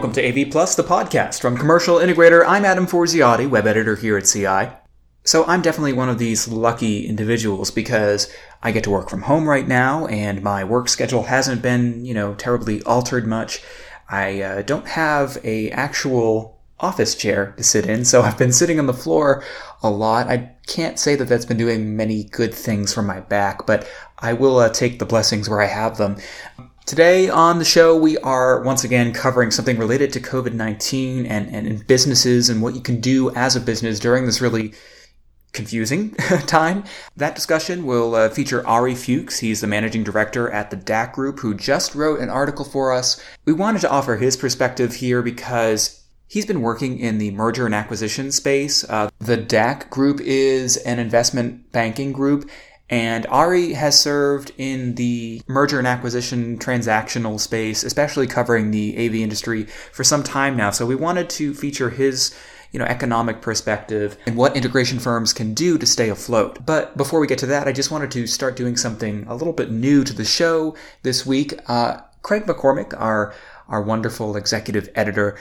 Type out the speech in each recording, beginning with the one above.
welcome to AV Plus, the podcast. From Commercial Integrator, I'm Adam Forziati, web editor here at CI. So I'm definitely one of these lucky individuals because I get to work from home right now and my work schedule hasn't been, you know, terribly altered much. I uh, don't have a actual office chair to sit in, so I've been sitting on the floor a lot. I can't say that that's been doing many good things for my back, but I will uh, take the blessings where I have them. Today on the show, we are once again covering something related to COVID 19 and, and businesses and what you can do as a business during this really confusing time. That discussion will uh, feature Ari Fuchs. He's the managing director at the DAK Group, who just wrote an article for us. We wanted to offer his perspective here because He's been working in the merger and acquisition space. Uh, the DAK group is an investment banking group, and Ari has served in the merger and acquisition transactional space, especially covering the AV industry for some time now. So we wanted to feature his you know, economic perspective and what integration firms can do to stay afloat. But before we get to that, I just wanted to start doing something a little bit new to the show this week. Uh, Craig McCormick, our our wonderful executive editor,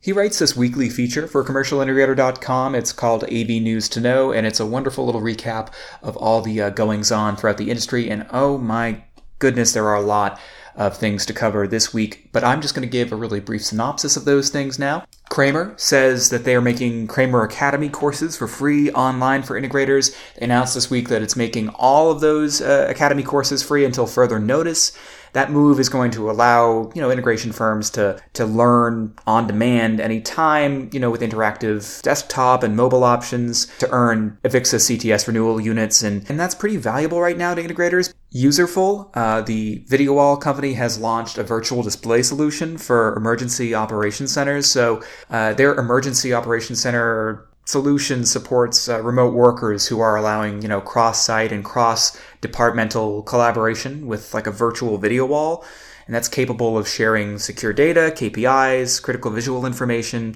he writes this weekly feature for commercialintegrator.com. It's called AV News to Know, and it's a wonderful little recap of all the uh, goings on throughout the industry. And oh my goodness, there are a lot of things to cover this week, but I'm just going to give a really brief synopsis of those things now. Kramer says that they are making Kramer Academy courses for free online for integrators. They announced this week that it's making all of those uh, Academy courses free until further notice that move is going to allow you know integration firms to to learn on demand anytime you know with interactive desktop and mobile options to earn Avixa CTS renewal units and and that's pretty valuable right now to integrators. Userful, uh, the video wall company, has launched a virtual display solution for emergency operations centers. So uh, their emergency operations center solution supports uh, remote workers who are allowing you know cross-site and cross-departmental collaboration with like a virtual video wall. And that's capable of sharing secure data kpis critical visual information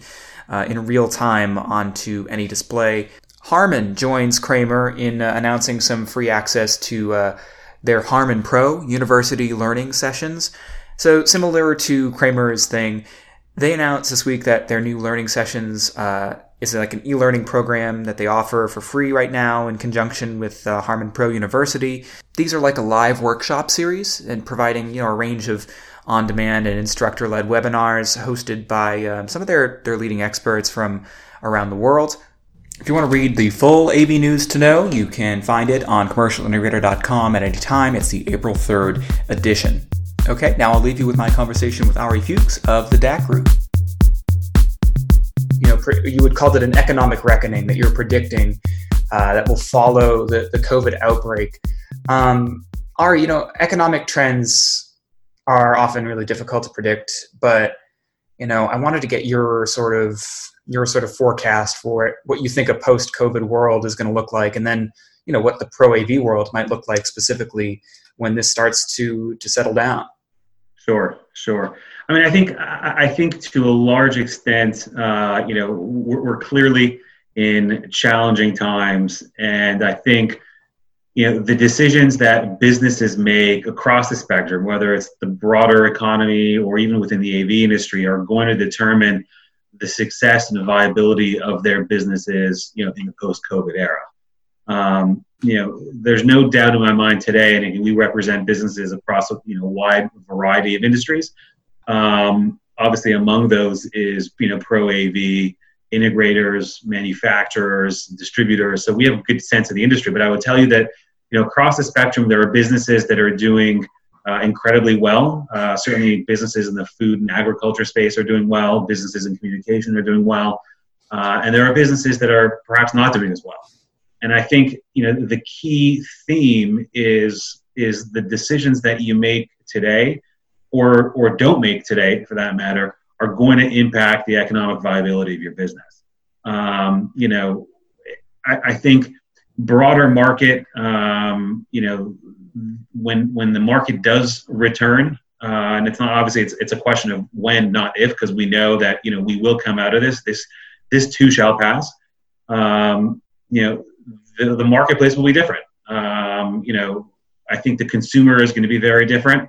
uh, in real time onto any display. Harman joins kramer in uh, announcing some free access to uh, their harman pro university learning sessions. So similar to kramer's thing they announced this week that their new learning sessions uh, is like an e-learning program that they offer for free right now in conjunction with uh, Harman Pro University. These are like a live workshop series and providing you know a range of on-demand and instructor-led webinars hosted by uh, some of their their leading experts from around the world. If you want to read the full AV news to know, you can find it on commercialintegrator.com at any time. It's the April 3rd edition. Okay, now I'll leave you with my conversation with Ari Fuchs of the DAK Group you know, you would call it an economic reckoning that you're predicting uh, that will follow the, the COVID outbreak. Um, are, you know, economic trends are often really difficult to predict, but, you know, I wanted to get your sort of, your sort of forecast for it, what you think a post-COVID world is going to look like, and then, you know, what the pro AV world might look like specifically when this starts to, to settle down. Sure, sure. I mean, I think I think to a large extent, uh, you know, we're, we're, clearly in challenging times, and I think you know the decisions that businesses make across the spectrum, whether it's the broader economy or even within the AV industry, are going to determine the success and the viability of their businesses, you know, in the post-COVID era. Um, you know, there's no doubt in my mind today, and we represent businesses across you know wide variety of industries. Um, obviously, among those is you know pro AV integrators, manufacturers, distributors. So we have a good sense of the industry. But I would tell you that you know across the spectrum, there are businesses that are doing uh, incredibly well. Uh, certainly, businesses in the food and agriculture space are doing well. Businesses in communication are doing well, uh, and there are businesses that are perhaps not doing as well. And I think you know the key theme is is the decisions that you make today or or don't make today, for that matter, are going to impact the economic viability of your business. Um, you know, I, I, think broader market. Um, you know, when when the market does return, uh, and it's not obviously it's it's a question of when, not if, because we know that you know we will come out of this. This this too shall pass. Um, you know, the, the marketplace will be different. Um, you know, I think the consumer is going to be very different.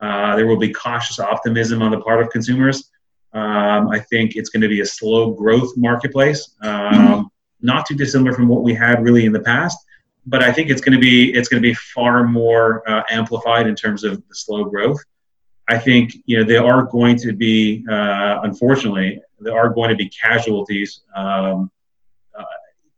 Uh, there will be cautious optimism on the part of consumers. Um, I think it's going to be a slow growth marketplace, um, not too dissimilar from what we had really in the past. But I think it's going to be it's going to be far more uh, amplified in terms of the slow growth. I think you know there are going to be, uh, unfortunately, there are going to be casualties um,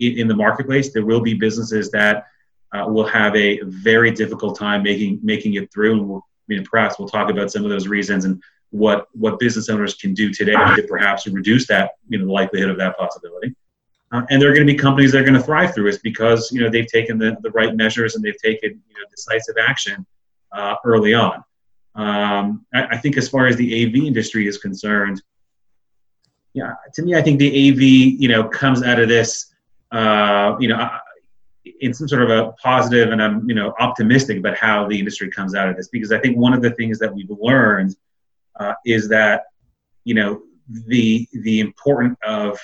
in, in, the marketplace. There will be businesses that uh, will have a very difficult time making making it through, and we'll, I mean, perhaps we'll talk about some of those reasons and what what business owners can do today to perhaps reduce that you know the likelihood of that possibility. Uh, and there are going to be companies that are going to thrive through it because you know they've taken the, the right measures and they've taken you know decisive action uh, early on. Um, I, I, think as far as the AV industry is concerned, yeah, to me, I think the AV, you know, comes out of this, uh, you know, in some sort of a positive, and I'm, you know, optimistic about how the industry comes out of this because I think one of the things that we've learned uh, is that, you know, the the important of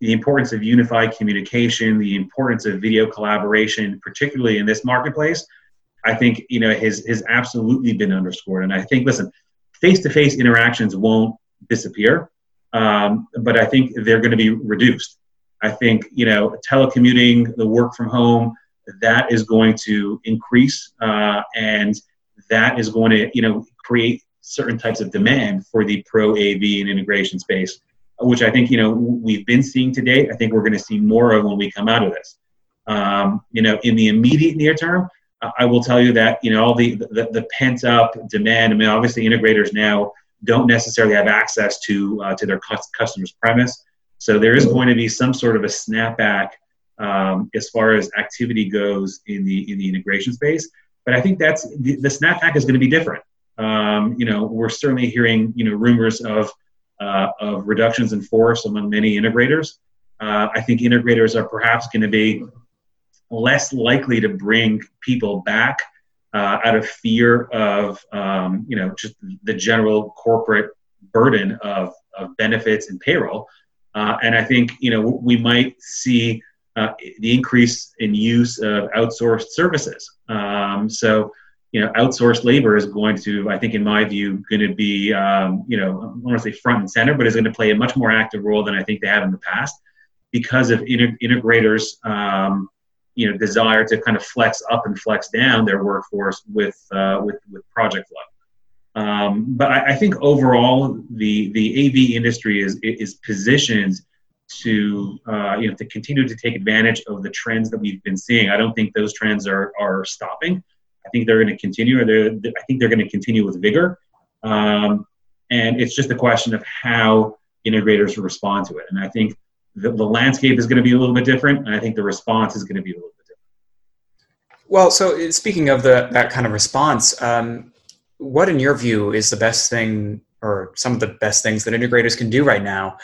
the importance of unified communication, the importance of video collaboration, particularly in this marketplace, I think you know has has absolutely been underscored. And I think listen, face to face interactions won't disappear, um, but I think they're going to be reduced. I think you know telecommuting, the work from home, that is going to increase, uh, and that is going to you know create certain types of demand for the pro AV and integration space, which I think you know we've been seeing today. I think we're going to see more of when we come out of this. Um, you know, in the immediate near term, I will tell you that you know all the, the, the pent up demand. I mean, obviously integrators now don't necessarily have access to uh, to their customers' premise, so there is going to be some sort of a snapback um, as far as activity goes in the in the integration space. But I think that's the, the snapback is going to be different. Um, you know, we're certainly hearing you know rumors of uh, of reductions in force among many integrators. Uh, I think integrators are perhaps going to be less likely to bring people back uh, out of fear of um, you know just the general corporate burden of, of benefits and payroll. Uh, and I think you know we might see uh, the increase in use of outsourced services. Um, so you know outsourced labor is going to I think in my view going to be um, you know I don't want to say front and center, but is going to play a much more active role than I think they have in the past because of integrators um, you know desire to kind of flex up and flex down their workforce with uh, with with project flow. Um, but I, I, think overall the the AV industry is is positioned to uh, you know to continue to take advantage of the trends that we've been seeing. I don't think those trends are are stopping. I think they're going to continue. Or they're, I think they're going to continue with vigor. Um, and it's just a question of how integrators respond to it. And I think the, the landscape is going to be a little bit different, and I think the response is going to be a little bit different. Well, so uh, speaking of the that kind of response, um, what in your view is the best thing, or some of the best things that integrators can do right now,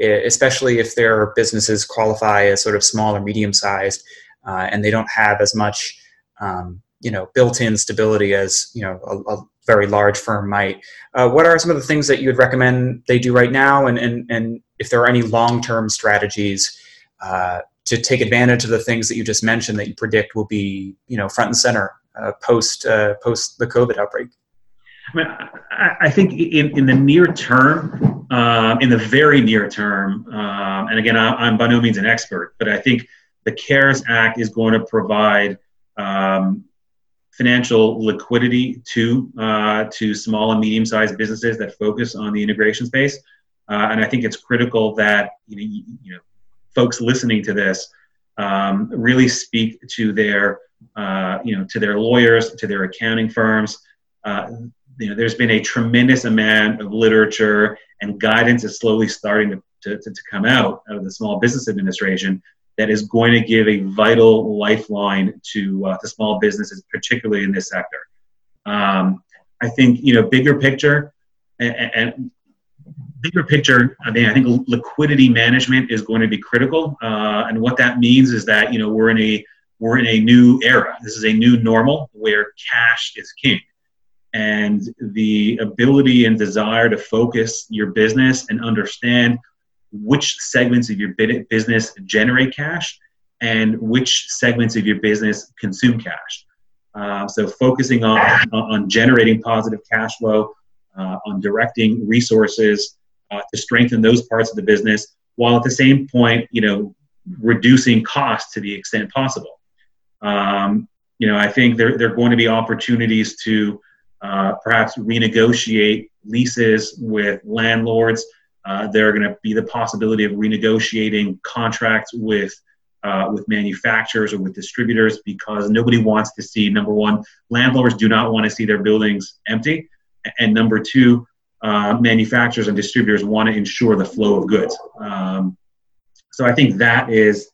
especially if their businesses qualify as sort of small or medium sized, uh, and they don't have as much, um, you know, built-in stability as you know a, a very large firm might. Uh, what are some of the things that you would recommend they do right now, and and and if there are any long-term strategies uh, to take advantage of the things that you just mentioned that you predict will be you know front and center uh, post uh, post the COVID outbreak. I mean, I, I think in, in the near term, uh, in the very near term, um, and again, I, am by no means an expert, but I think the CARES Act is going to provide um, financial liquidity to uh, to small and medium sized businesses that focus on the integration space. Uh, and I think it's critical that you know, you, you know folks listening to this um, really speak to their uh, you know to their lawyers, to their accounting firms. You know, there's been a tremendous amount of literature and guidance is slowly starting to, to, to come out of the Small Business Administration that is going to give a vital lifeline to uh, to small businesses, particularly in this sector. Um, I think you know bigger picture, and, and, bigger picture. I mean, I think liquidity management is going to be critical, uh, and what that means is that you know we're in a we're in a new era. This is a new normal where cash is king. And the ability and desire to focus your business and understand which segments of your business generate cash and which segments of your business consume cash. Uh, so focusing on, on generating positive cash flow, uh, on directing resources uh, to strengthen those parts of the business, while at the same point, you know, reducing costs to the extent possible. Um, you know, I think there, there are going to be opportunities to uh, perhaps renegotiate leases with landlords. Uh, there are going to be the possibility of renegotiating contracts with uh, with manufacturers or with distributors because nobody wants to see number one, landlords do not want to see their buildings empty, and number two, uh, manufacturers and distributors want to ensure the flow of goods. Um, so I think that is,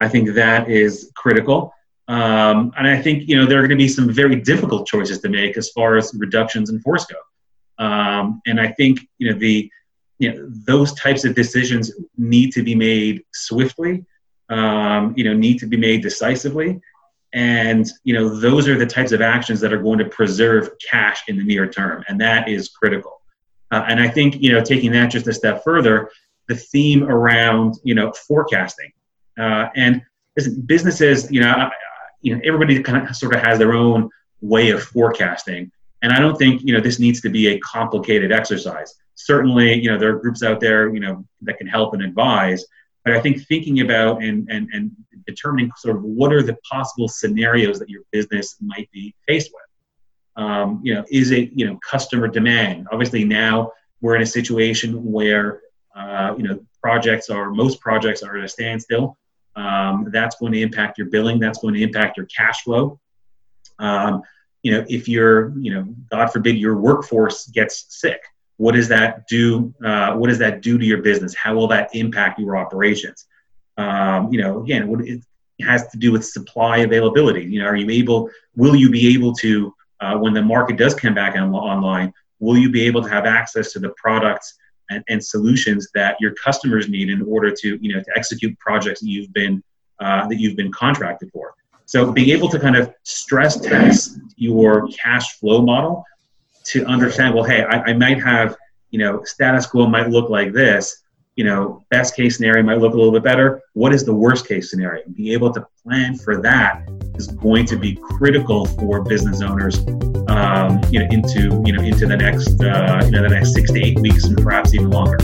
I think that is critical. Um, and I think you know there are going to be some very difficult choices to make as far as reductions in force go. Um, and I think you know the you know those types of decisions need to be made swiftly. Um, you know need to be made decisively. And you know those are the types of actions that are going to preserve cash in the near term, and that is critical. Uh, and I think you know taking that just a step further, the theme around you know forecasting uh, and businesses you know you know everybody kind of sort of has their own way of forecasting. And i don't think you know this needs to be a complicated exercise. Certainly you know there are groups out there you know that can help and advise. But i think thinking about and and, and determining sort of what are the possible scenarios that your business might be faced with. Um, you know is it you know customer demand? Obviously now we're in a situation where uh, you know projects are most projects are at a standstill um, that's going to impact your billing. That's going to impact your cash flow. Um, you know, if you're, you know, God forbid, your workforce gets sick, what does that do? Uh, what does that do to your business? How will that impact your operations? Um, you know, again, what it has to do with supply availability. You know, are you able? Will you be able to, uh, when the market does come back on, online, will you be able to have access to the products and, and, solutions that your customers need in order to you know to execute projects that you've been uh, that you've been contracted for. So being able to kind of stress test your cash flow model to understand, well, hey, I, I might have you know status quo might look like this. You know, best case scenario might look a little bit better. What is the worst case scenario? Being able to plan for that is going to be critical for business owners um, you know, into you know into the next uh, you know the next six to eight weeks and perhaps even longer.